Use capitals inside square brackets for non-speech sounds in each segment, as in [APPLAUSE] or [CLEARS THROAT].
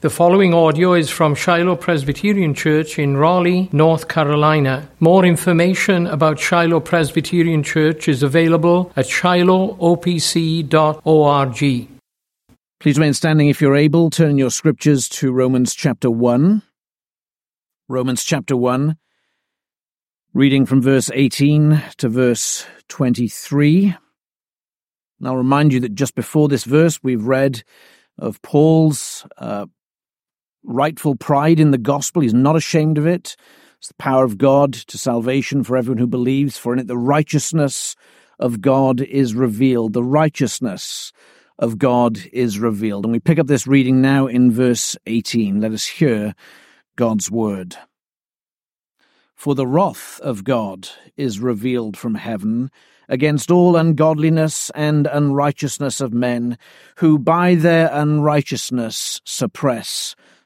The following audio is from Shiloh Presbyterian Church in Raleigh, North Carolina. More information about Shiloh Presbyterian Church is available at shilohopc.org. Please remain standing if you're able. Turn your scriptures to Romans chapter 1. Romans chapter 1, reading from verse 18 to verse 23. And I'll remind you that just before this verse, we've read of Paul's uh, rightful pride in the gospel. He's not ashamed of it. It's the power of God to salvation for everyone who believes, for in it the righteousness of God is revealed. The righteousness of God is revealed. And we pick up this reading now in verse 18. Let us hear God's word. For the wrath of God is revealed from heaven against all ungodliness and unrighteousness of men, who by their unrighteousness suppress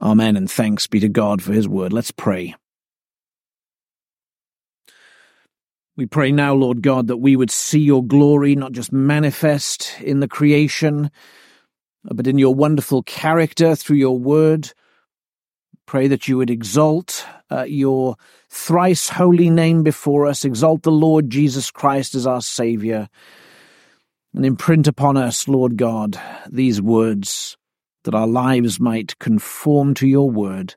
Amen, and thanks be to God for his word. Let's pray. We pray now, Lord God, that we would see your glory not just manifest in the creation, but in your wonderful character through your word. Pray that you would exalt uh, your thrice holy name before us, exalt the Lord Jesus Christ as our Saviour, and imprint upon us, Lord God, these words that our lives might conform to your word.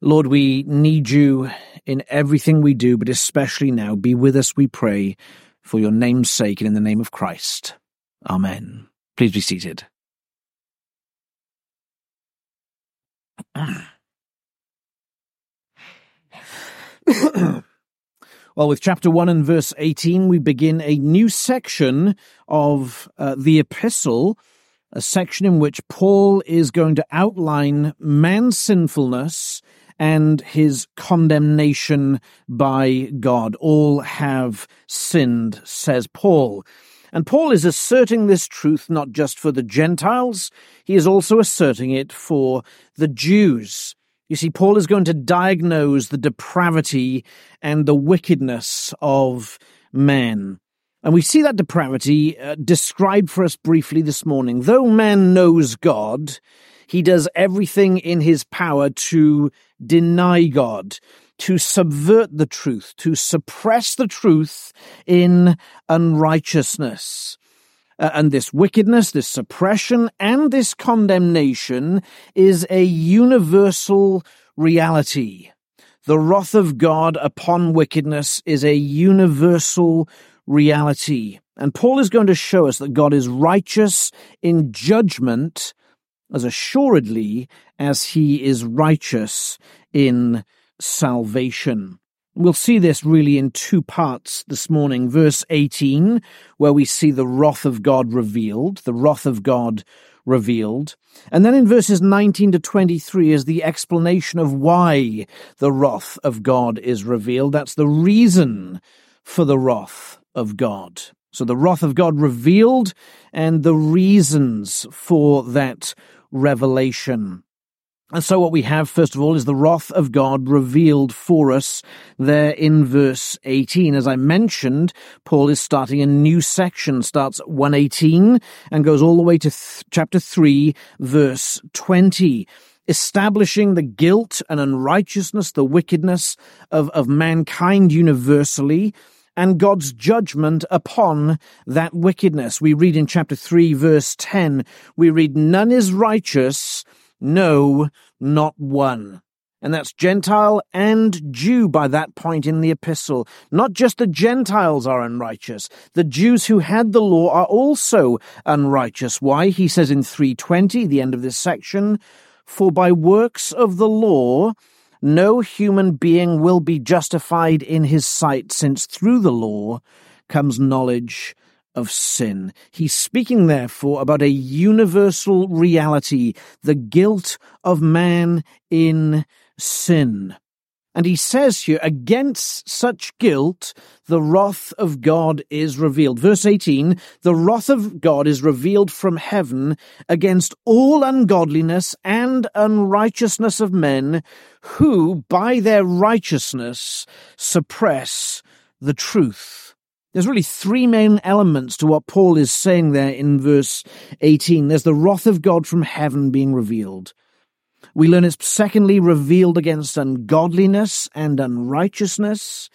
Lord, we need you in everything we do, but especially now. Be with us, we pray, for your name's sake and in the name of Christ. Amen. Please be seated. [CLEARS THROAT] well, with chapter 1 and verse 18, we begin a new section of uh, the epistle a section in which Paul is going to outline man's sinfulness and his condemnation by God. All have sinned, says Paul. And Paul is asserting this truth not just for the Gentiles, he is also asserting it for the Jews. You see, Paul is going to diagnose the depravity and the wickedness of man. And we see that depravity uh, described for us briefly this morning. Though man knows God, he does everything in his power to deny God, to subvert the truth, to suppress the truth in unrighteousness. Uh, and this wickedness, this suppression, and this condemnation is a universal reality. The wrath of God upon wickedness is a universal reality. And Paul is going to show us that God is righteous in judgment as assuredly as he is righteous in salvation. We'll see this really in two parts this morning. Verse 18, where we see the wrath of God revealed, the wrath of God revealed. And then in verses 19 to 23 is the explanation of why the wrath of God is revealed. That's the reason for the wrath of God. So the wrath of God revealed and the reasons for that revelation. And so what we have, first of all, is the wrath of God revealed for us there in verse 18. As I mentioned, Paul is starting a new section, starts at 118 and goes all the way to th- chapter 3, verse 20 establishing the guilt and unrighteousness, the wickedness of, of mankind universally, and God's judgment upon that wickedness. We read in chapter 3, verse 10, we read, None is righteous, no, not one. And that's Gentile and Jew by that point in the epistle. Not just the Gentiles are unrighteous. The Jews who had the law are also unrighteous. Why? He says in 320, the end of this section, For by works of the law, no human being will be justified in his sight, since through the law comes knowledge of sin. He's speaking, therefore, about a universal reality, the guilt of man in sin. And he says here, against such guilt, the wrath of God is revealed. Verse 18, the wrath of God is revealed from heaven against all ungodliness and unrighteousness of men who, by their righteousness, suppress the truth. There's really three main elements to what Paul is saying there in verse 18. There's the wrath of God from heaven being revealed. We learn it's secondly revealed against ungodliness and unrighteousness.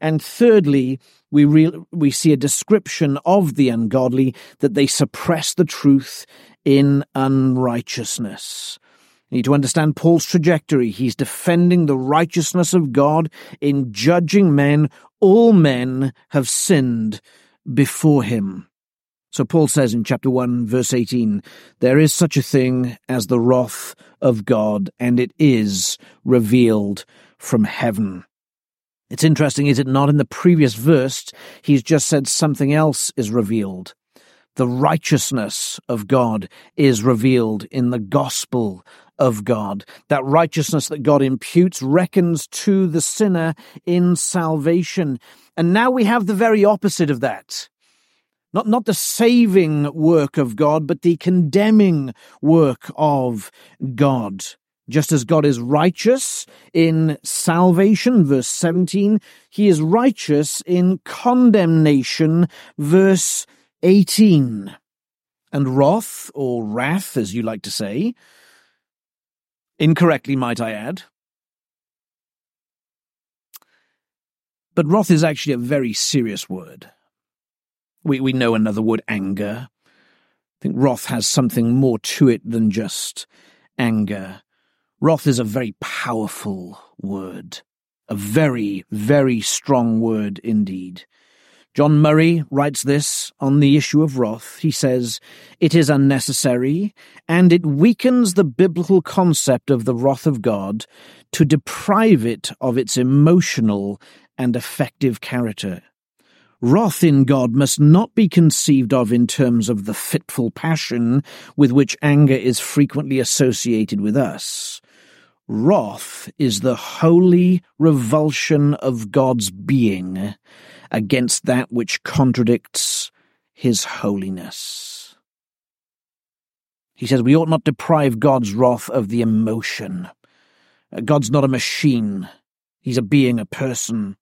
And thirdly, we, re- we see a description of the ungodly that they suppress the truth in unrighteousness. You need to understand Paul's trajectory. He's defending the righteousness of God in judging men. All men have sinned before him. So Paul says in chapter 1, verse 18, there is such a thing as the wrath of God, and it is revealed from heaven. It's interesting, is it not? In the previous verse, he's just said something else is revealed. The righteousness of God is revealed in the gospel of God. That righteousness that God imputes reckons to the sinner in salvation. And now we have the very opposite of that. Not, not the saving work of God, but the condemning work of God. Just as God is righteous in salvation, verse 17, he is righteous in condemnation, verse 18. And wrath, or wrath, as you like to say, incorrectly might I add, but wrath is actually a very serious word. We, we know another word, anger. I think wrath has something more to it than just anger. Wrath is a very powerful word, a very, very strong word indeed. John Murray writes this on the issue of wrath. He says, It is unnecessary, and it weakens the biblical concept of the wrath of God to deprive it of its emotional and affective character. Wrath in God must not be conceived of in terms of the fitful passion with which anger is frequently associated with us. Wrath is the holy revulsion of God's being against that which contradicts his holiness. He says we ought not deprive God's wrath of the emotion. God's not a machine. He's a being, a person.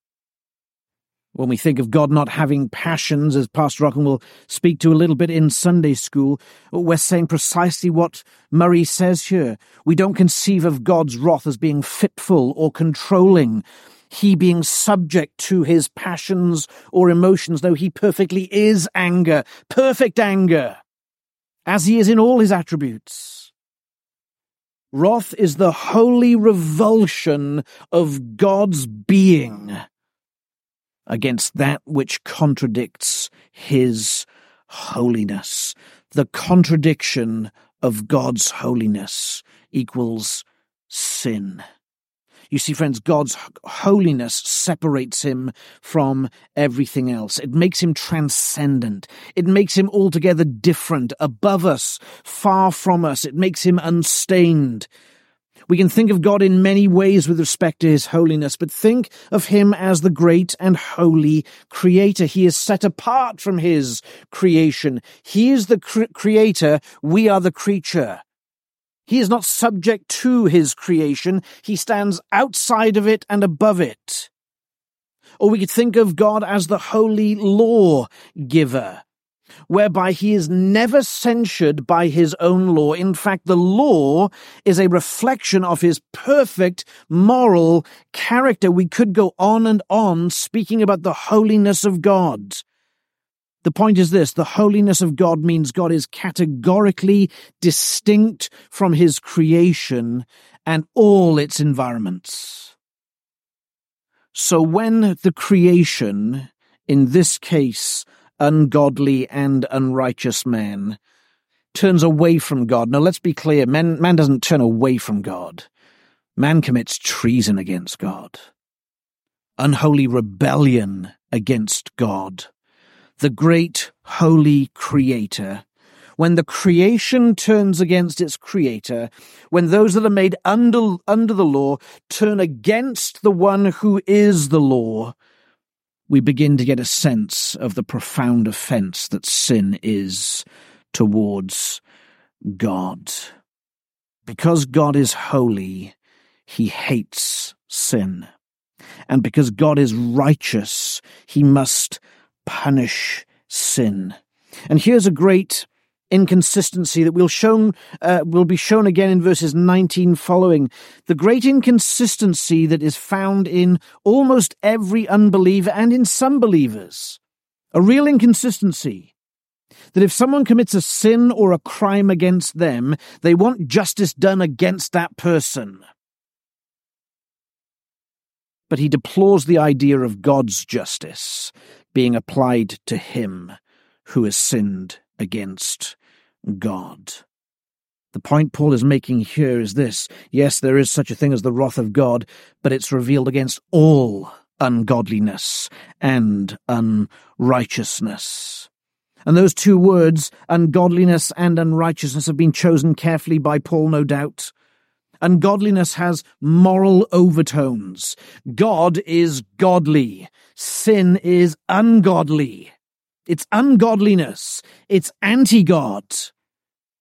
When we think of God not having passions, as Pastor Rockham will speak to a little bit in Sunday school, we're saying precisely what Murray says here. We don't conceive of God's wrath as being fitful or controlling, he being subject to his passions or emotions, though he perfectly is anger, perfect anger, as he is in all his attributes. Wrath is the holy revulsion of God's being against that which contradicts his holiness. The contradiction of God's holiness equals sin. You see, friends, God's holiness separates him from everything else. It makes him transcendent. It makes him altogether different, above us, far from us. It makes him unstained. We can think of God in many ways with respect to his holiness, but think of him as the great and holy creator. He is set apart from his creation. He is the cre- creator. We are the creature. He is not subject to his creation. He stands outside of it and above it. Or we could think of God as the holy law giver whereby he is never censured by his own law. In fact, the law is a reflection of his perfect moral character. We could go on and on speaking about the holiness of God. The point is this the holiness of God means God is categorically distinct from his creation and all its environments. So when the creation, in this case, ungodly and unrighteous man, turns away from God. Now let's be clear, man, man doesn't turn away from God. Man commits treason against God. Unholy rebellion against God. The great holy creator when the creation turns against its creator, when those that are made under, under the law turn against the one who is the law, we begin to get a sense of the profound offense that sin is towards God. Because God is holy, he hates sin. And because God is righteous, he must punish sin. And here's a great inconsistency that will shown uh, will be shown again in verses 19 following. The great inconsistency that is found in almost every unbeliever and in some believers. A real inconsistency. That if someone commits a sin or a crime against them they want justice done against that person. But he deplores the idea of God's justice being applied to him who has sinned against God. The point Paul is making here is this yes, there is such a thing as the wrath of God, but it's revealed against all ungodliness and unrighteousness. And those two words, ungodliness and unrighteousness, have been chosen carefully by Paul, no doubt. Ungodliness has moral overtones. God is godly. Sin is ungodly. It's ungodliness. It's anti-God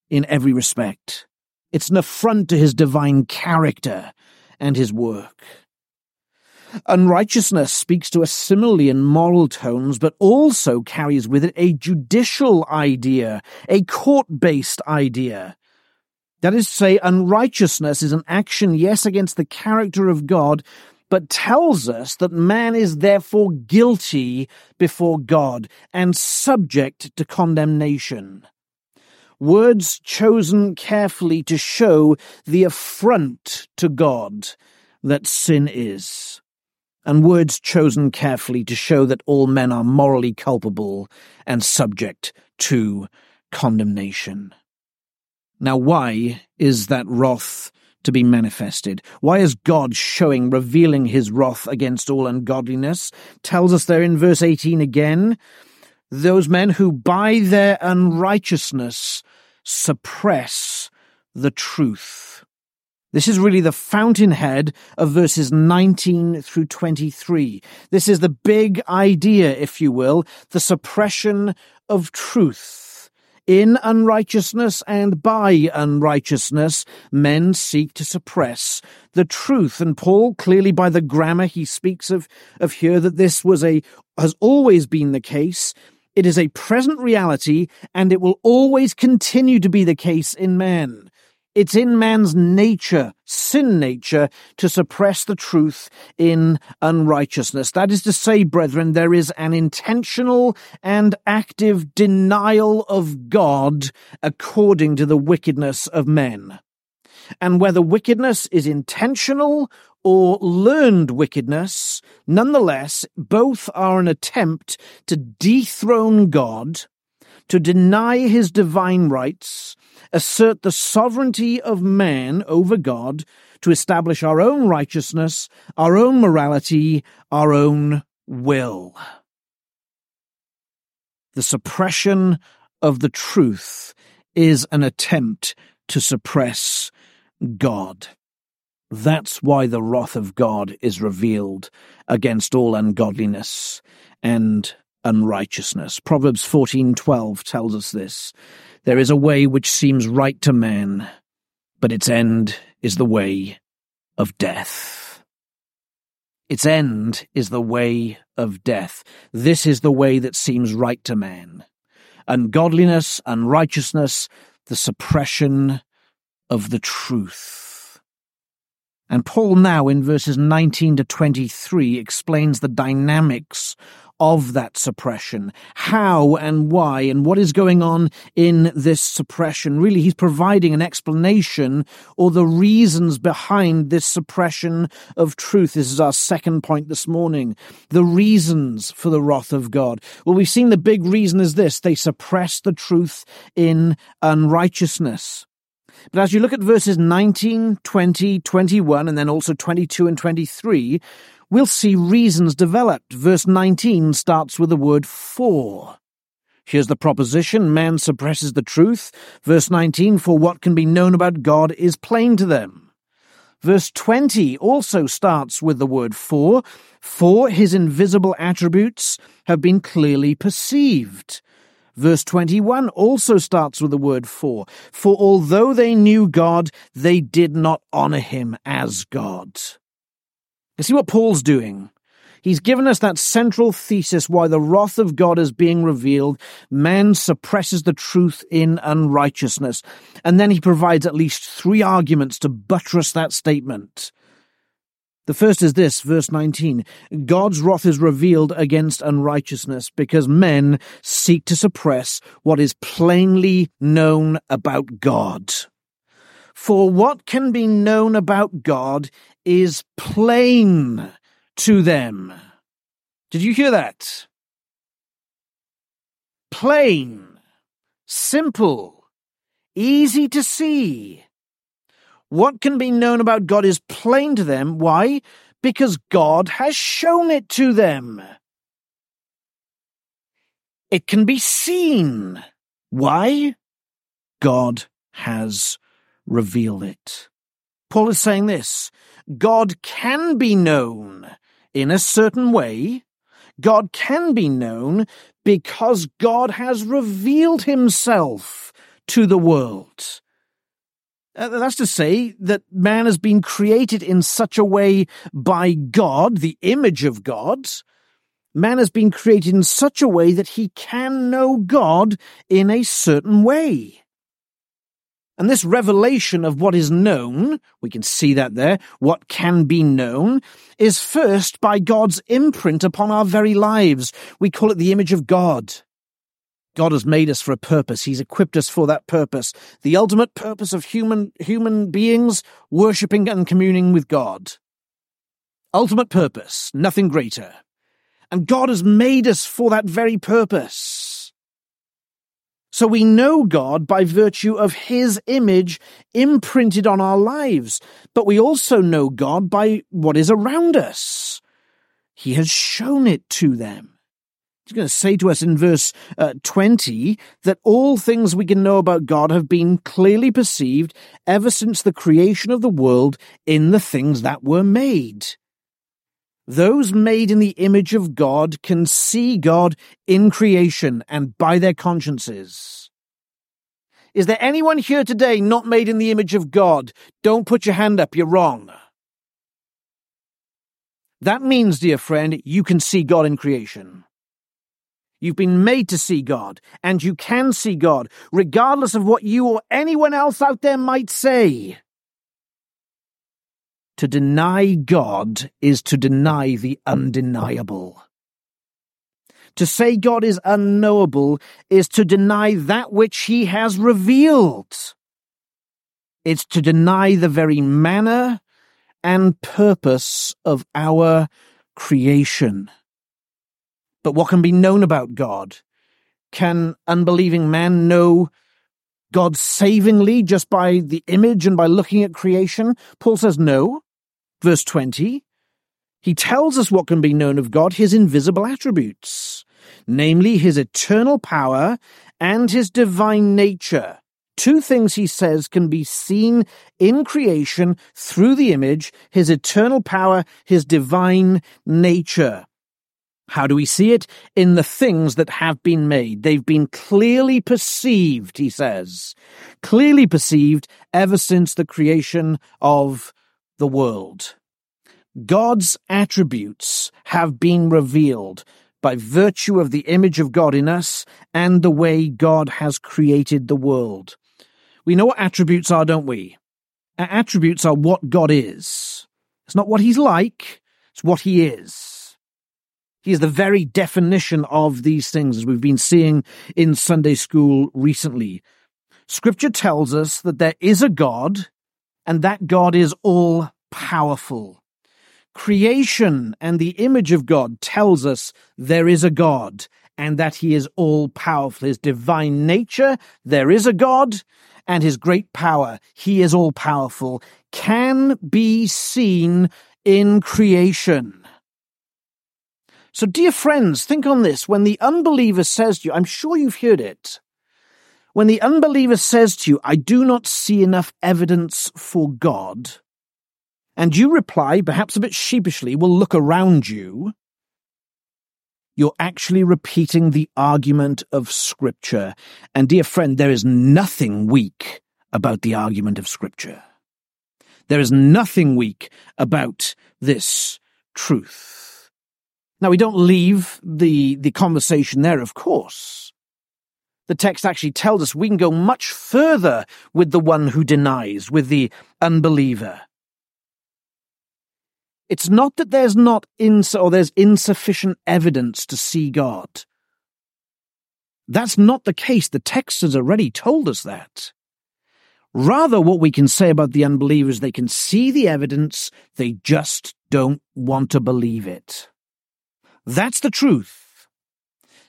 in every respect. It's an affront to his divine character and his work. Unrighteousness speaks to us similarly in moral tones, but also carries with it a judicial idea, a court-based idea. That is to say, unrighteousness is an action, yes, against the character of God, but tells us that man is therefore guilty before God and subject to condemnation. Words chosen carefully to show the affront to God that sin is, and words chosen carefully to show that all men are morally culpable and subject to condemnation. Now, why is that wrath to be manifested. Why is God showing, revealing his wrath against all ungodliness? Tells us there in verse 18 again, those men who by their unrighteousness suppress the truth. This is really the fountainhead of verses 19 through 23. This is the big idea, if you will, the suppression of truth. In unrighteousness and by unrighteousness, men seek to suppress the truth. And Paul, clearly by the grammar he speaks of, of here, that this was a, has always been the case. It is a present reality, and it will always continue to be the case in man. It's in man's nature, sin nature, to suppress the truth in unrighteousness. That is to say, brethren, there is an intentional and active denial of God according to the wickedness of men. And whether wickedness is intentional or learned wickedness, nonetheless, both are an attempt to dethrone God, to deny his divine rights, assert the sovereignty of man over God to establish our own righteousness, our own morality, our own will. The suppression of the truth is an attempt to suppress God. That's why the wrath of God is revealed against all ungodliness and unrighteousness. Proverbs 14:12 tells us this. There is a way which seems right to man, but its end is the way of death. Its end is the way of death. This is the way that seems right to man. Ungodliness, unrighteousness, the suppression of the truth. And Paul now in verses 19 to 23 explains the dynamics of that suppression, how and why, and what is going on in this suppression. Really, he's providing an explanation or the reasons behind this suppression of truth. This is our second point this morning. The reasons for the wrath of God. Well, we've seen the big reason is this they suppress the truth in unrighteousness. But as you look at verses 19, 20, 21, and then also 22 and 23, we'll see reasons developed. Verse 19 starts with the word for. Here's the proposition man suppresses the truth. Verse 19 for what can be known about God is plain to them. Verse 20 also starts with the word for, for his invisible attributes have been clearly perceived. Verse 21 also starts with the word for. For although they knew God, they did not honor him as God. You see what Paul's doing? He's given us that central thesis why the wrath of God is being revealed. Man suppresses the truth in unrighteousness. And then he provides at least three arguments to buttress that statement. The first is this, verse 19. God's wrath is revealed against unrighteousness because men seek to suppress what is plainly known about God. For what can be known about God is plain to them. Did you hear that? Plain, simple, easy to see. What can be known about God is plain to them. Why? Because God has shown it to them. It can be seen. Why? God has revealed it. Paul is saying this God can be known in a certain way. God can be known because God has revealed himself to the world. Uh, that's to say that man has been created in such a way by God, the image of God. Man has been created in such a way that he can know God in a certain way. And this revelation of what is known, we can see that there, what can be known, is first by God's imprint upon our very lives. We call it the image of God. God has made us for a purpose. He's equipped us for that purpose. The ultimate purpose of human, human beings worshipping and communing with God. Ultimate purpose, nothing greater. And God has made us for that very purpose. So we know God by virtue of His image imprinted on our lives, but we also know God by what is around us. He has shown it to them. He's going to say to us in verse uh, 20 that all things we can know about God have been clearly perceived ever since the creation of the world in the things that were made. Those made in the image of God can see God in creation and by their consciences. Is there anyone here today not made in the image of God? Don't put your hand up, you're wrong. That means, dear friend, you can see God in creation. You've been made to see God, and you can see God, regardless of what you or anyone else out there might say. To deny God is to deny the undeniable. To say God is unknowable is to deny that which he has revealed. It's to deny the very manner and purpose of our creation. But what can be known about God? Can unbelieving man know God savingly just by the image and by looking at creation? Paul says no. Verse 20. He tells us what can be known of God, his invisible attributes, namely his eternal power and his divine nature. Two things he says can be seen in creation through the image, his eternal power, his divine nature. How do we see it? In the things that have been made. They've been clearly perceived, he says. Clearly perceived ever since the creation of the world. God's attributes have been revealed by virtue of the image of God in us and the way God has created the world. We know what attributes are, don't we? Attributes are what God is. It's not what He's like, it's what He is. He is the very definition of these things, as we've been seeing in Sunday school recently. Scripture tells us that there is a God, and that God is all powerful. Creation and the image of God tells us there is a God, and that he is all powerful. His divine nature, there is a God, and his great power, he is all powerful, can be seen in creation. So, dear friends, think on this. When the unbeliever says to you, I'm sure you've heard it. When the unbeliever says to you, I do not see enough evidence for God, and you reply, perhaps a bit sheepishly, well, look around you, you're actually repeating the argument of Scripture. And dear friend, there is nothing weak about the argument of Scripture. There is nothing weak about this truth. Now, we don't leave the, the conversation there, of course. The text actually tells us we can go much further with the one who denies, with the unbeliever. It's not that there's not ins- or there's insufficient evidence to see God. That's not the case. The text has already told us that. Rather, what we can say about the unbelievers, they can see the evidence, they just don't want to believe it. That's the truth.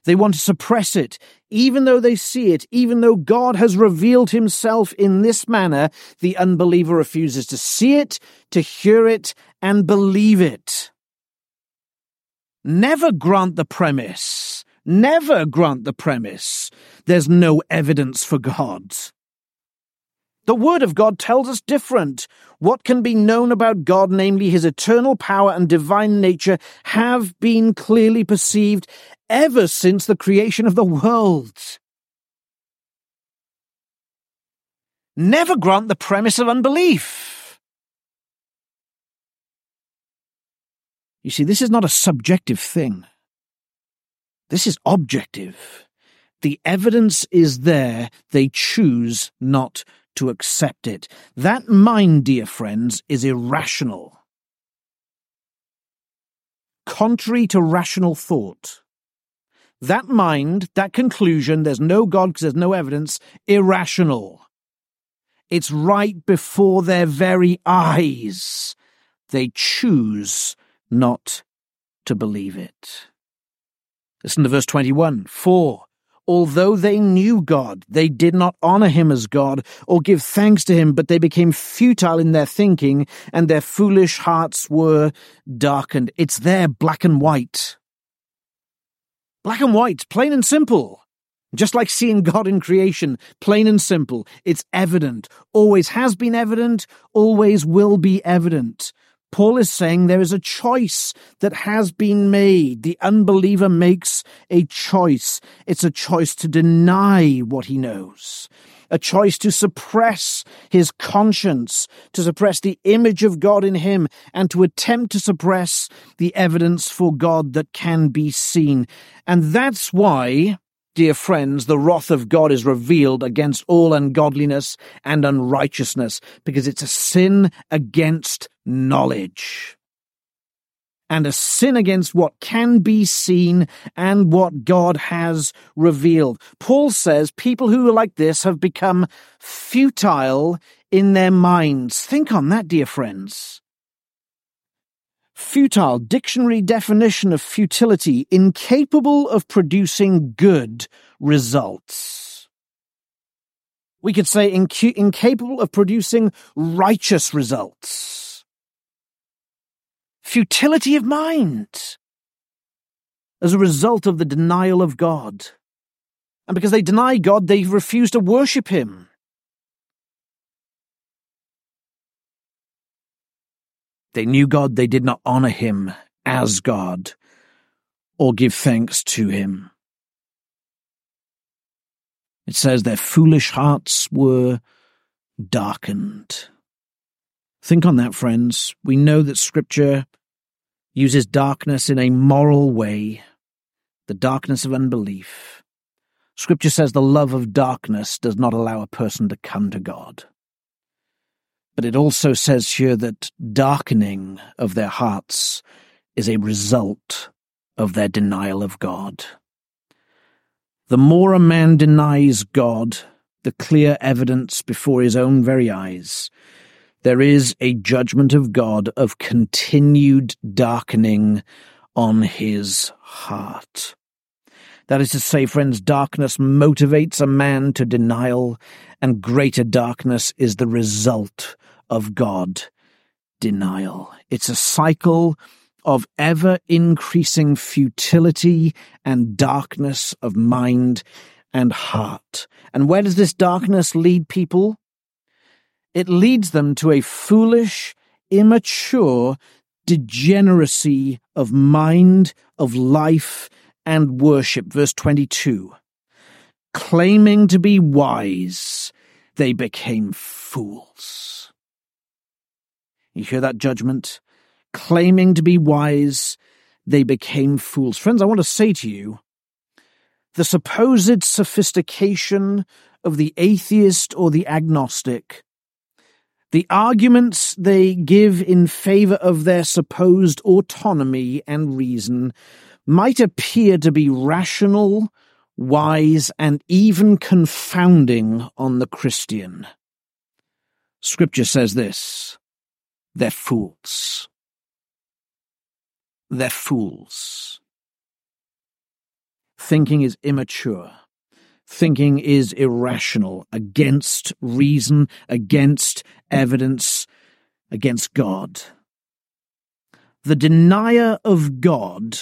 They want to suppress it, even though they see it, even though God has revealed himself in this manner, the unbeliever refuses to see it, to hear it, and believe it. Never grant the premise. Never grant the premise. There's no evidence for God. The Word of God tells us different. What can be known about God, namely his eternal power and divine nature, have been clearly perceived ever since the creation of the world. Never grant the premise of unbelief. You see, this is not a subjective thing. This is objective. The evidence is there, they choose not to accept it. That mind, dear friends, is irrational. Contrary to rational thought. That mind, that conclusion, there's no God because there's no evidence, irrational. It's right before their very eyes. They choose not to believe it. Listen to verse 21. For Although they knew God, they did not honor him as God or give thanks to him, but they became futile in their thinking and their foolish hearts were darkened. It's there, black and white. Black and white, plain and simple. Just like seeing God in creation, plain and simple. It's evident, always has been evident, always will be evident. Paul is saying there is a choice that has been made. The unbeliever makes a choice. It's a choice to deny what he knows, a choice to suppress his conscience, to suppress the image of God in him, and to attempt to suppress the evidence for God that can be seen. And that's why Dear friends, the wrath of God is revealed against all ungodliness and unrighteousness because it's a sin against knowledge and a sin against what can be seen and what God has revealed. Paul says people who are like this have become futile in their minds. Think on that, dear friends. Futile, dictionary definition of futility, incapable of producing good results. We could say inc- incapable of producing righteous results. Futility of mind as a result of the denial of God. And because they deny God, they refuse to worship Him. They knew God, they did not honor him as God or give thanks to him. It says their foolish hearts were darkened. Think on that, friends. We know that Scripture uses darkness in a moral way, the darkness of unbelief. Scripture says the love of darkness does not allow a person to come to God. But it also says here that darkening of their hearts is a result of their denial of God. The more a man denies God, the clear evidence before his own very eyes, there is a judgment of God of continued darkening on his heart. That is to say, friends, darkness motivates a man to denial, and greater darkness is the result of God denial. It's a cycle of ever increasing futility and darkness of mind and heart. And where does this darkness lead people? It leads them to a foolish, immature degeneracy of mind, of life, and worship. Verse 22. Claiming to be wise, they became fools. You hear that judgment? Claiming to be wise, they became fools. Friends, I want to say to you the supposed sophistication of the atheist or the agnostic, the arguments they give in favor of their supposed autonomy and reason might appear to be rational, wise, and even confounding on the Christian. Scripture says this they're fools. They're fools. Thinking is immature. Thinking is irrational, against reason, against evidence, against God. The denier of God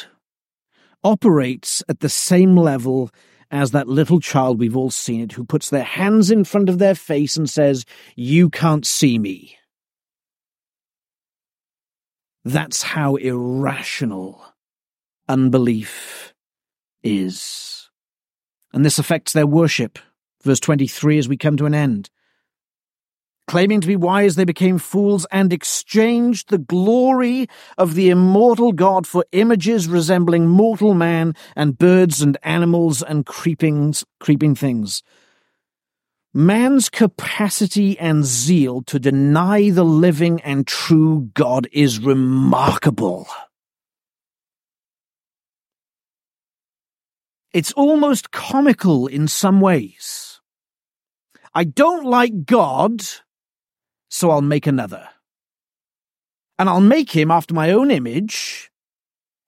operates at the same level as that little child, we've all seen it, who puts their hands in front of their face and says, You can't see me. That's how irrational unbelief is. And this affects their worship. Verse 23 as we come to an end. Claiming to be wise, they became fools and exchanged the glory of the immortal God for images resembling mortal man and birds and animals and creeping, creeping things. Man's capacity and zeal to deny the living and true God is remarkable. It's almost comical in some ways. I don't like God, so I'll make another. And I'll make him after my own image.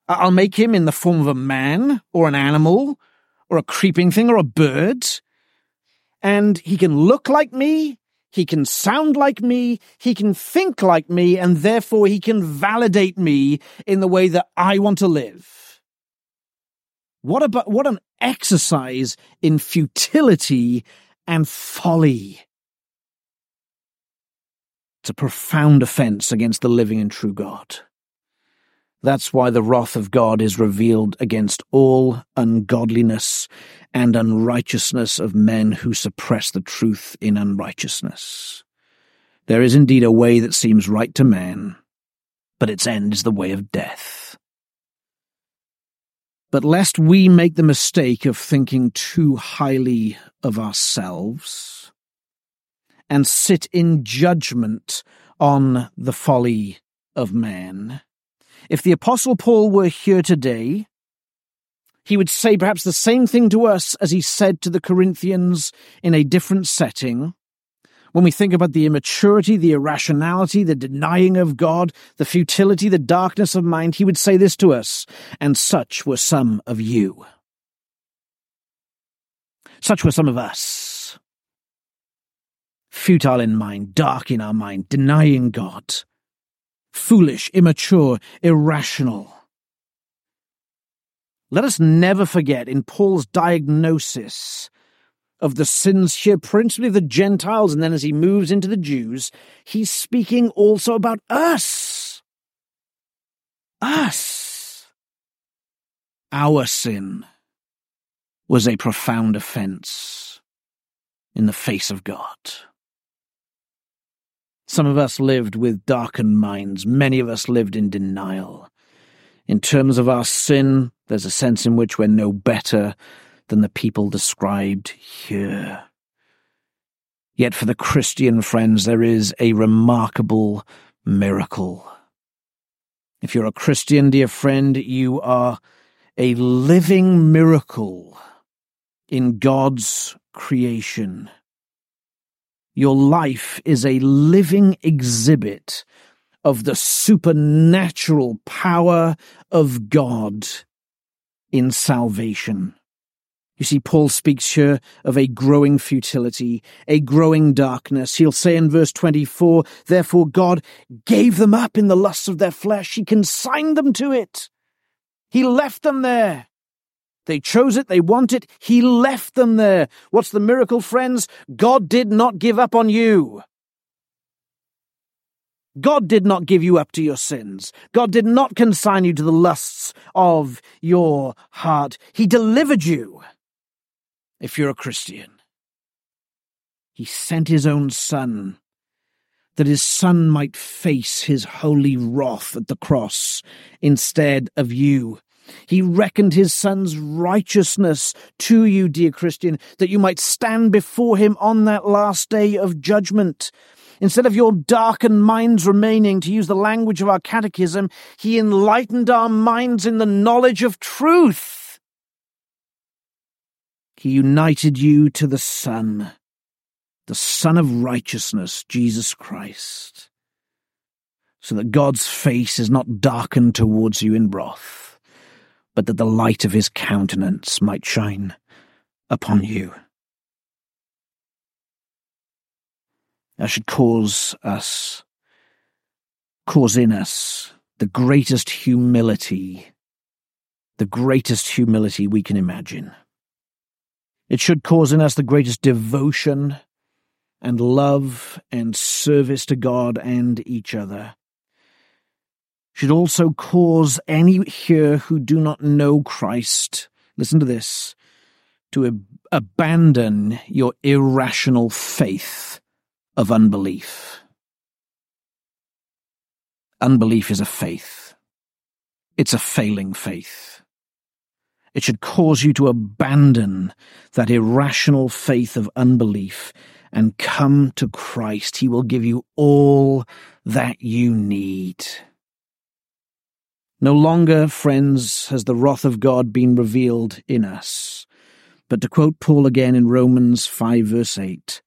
I'll make him in the form of a man, or an animal, or a creeping thing, or a bird. And he can look like me, he can sound like me, he can think like me, and therefore he can validate me in the way that I want to live. What about, what an exercise in futility and folly. It's a profound offense against the living and true God. That's why the wrath of God is revealed against all ungodliness and unrighteousness of men who suppress the truth in unrighteousness. There is indeed a way that seems right to man, but its end is the way of death. But lest we make the mistake of thinking too highly of ourselves, and sit in judgment on the folly of man. If the Apostle Paul were here today, he would say perhaps the same thing to us as he said to the Corinthians in a different setting. When we think about the immaturity, the irrationality, the denying of God, the futility, the darkness of mind, he would say this to us, and such were some of you. Such were some of us futile in mind, dark in our mind, denying God, foolish, immature, irrational. Let us never forget in Paul's diagnosis of the sins here, principally of the Gentiles, and then as he moves into the Jews, he's speaking also about us. Us. Our sin was a profound offense in the face of God. Some of us lived with darkened minds. Many of us lived in denial. In terms of our sin, there's a sense in which we're no better than the people described here. Yet for the Christian friends, there is a remarkable miracle. If you're a Christian, dear friend, you are a living miracle in God's creation. Your life is a living exhibit of the supernatural power of God in salvation. You see, Paul speaks here of a growing futility, a growing darkness. He'll say in verse 24, Therefore God gave them up in the lusts of their flesh. He consigned them to it. He left them there. They chose it, they want it, He left them there. What's the miracle, friends? God did not give up on you. God did not give you up to your sins. God did not consign you to the lusts of your heart. He delivered you if you're a Christian. He sent his own son that his son might face his holy wrath at the cross instead of you. He reckoned his son's righteousness to you, dear Christian, that you might stand before him on that last day of judgment. Instead of your darkened minds remaining, to use the language of our catechism, he enlightened our minds in the knowledge of truth he united you to the Son, the Son of righteousness, Jesus Christ, so that God's face is not darkened towards you in wrath, but that the light of his countenance might shine upon hmm. you. That should cause us, cause in us the greatest humility, the greatest humility we can imagine. It should cause in us the greatest devotion and love and service to God and each other. Should also cause any here who do not know Christ, listen to this, to ab- abandon your irrational faith of unbelief. Unbelief is a faith. It's a failing faith. It should cause you to abandon that irrational faith of unbelief and come to Christ. He will give you all that you need. No longer, friends, has the wrath of God been revealed in us. But to quote Paul again in Romans 5 verse 8,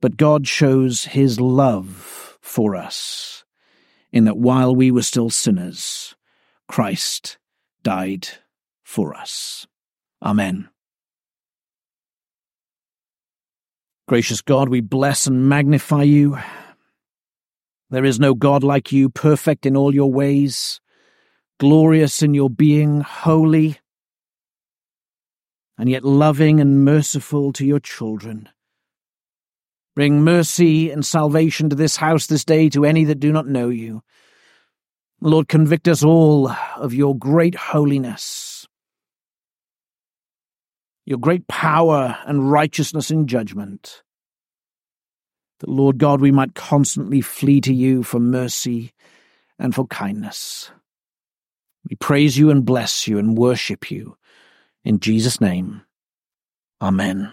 but God shows his love for us in that while we were still sinners, Christ died for us. Amen. Gracious God, we bless and magnify you. There is no God like you, perfect in all your ways, glorious in your being, holy, and yet loving and merciful to your children. Bring mercy and salvation to this house this day to any that do not know you. Lord, convict us all of your great holiness your great power and righteousness in judgment. That, Lord God, we might constantly flee to you for mercy and for kindness. We praise you and bless you and worship you. In Jesus' name, Amen.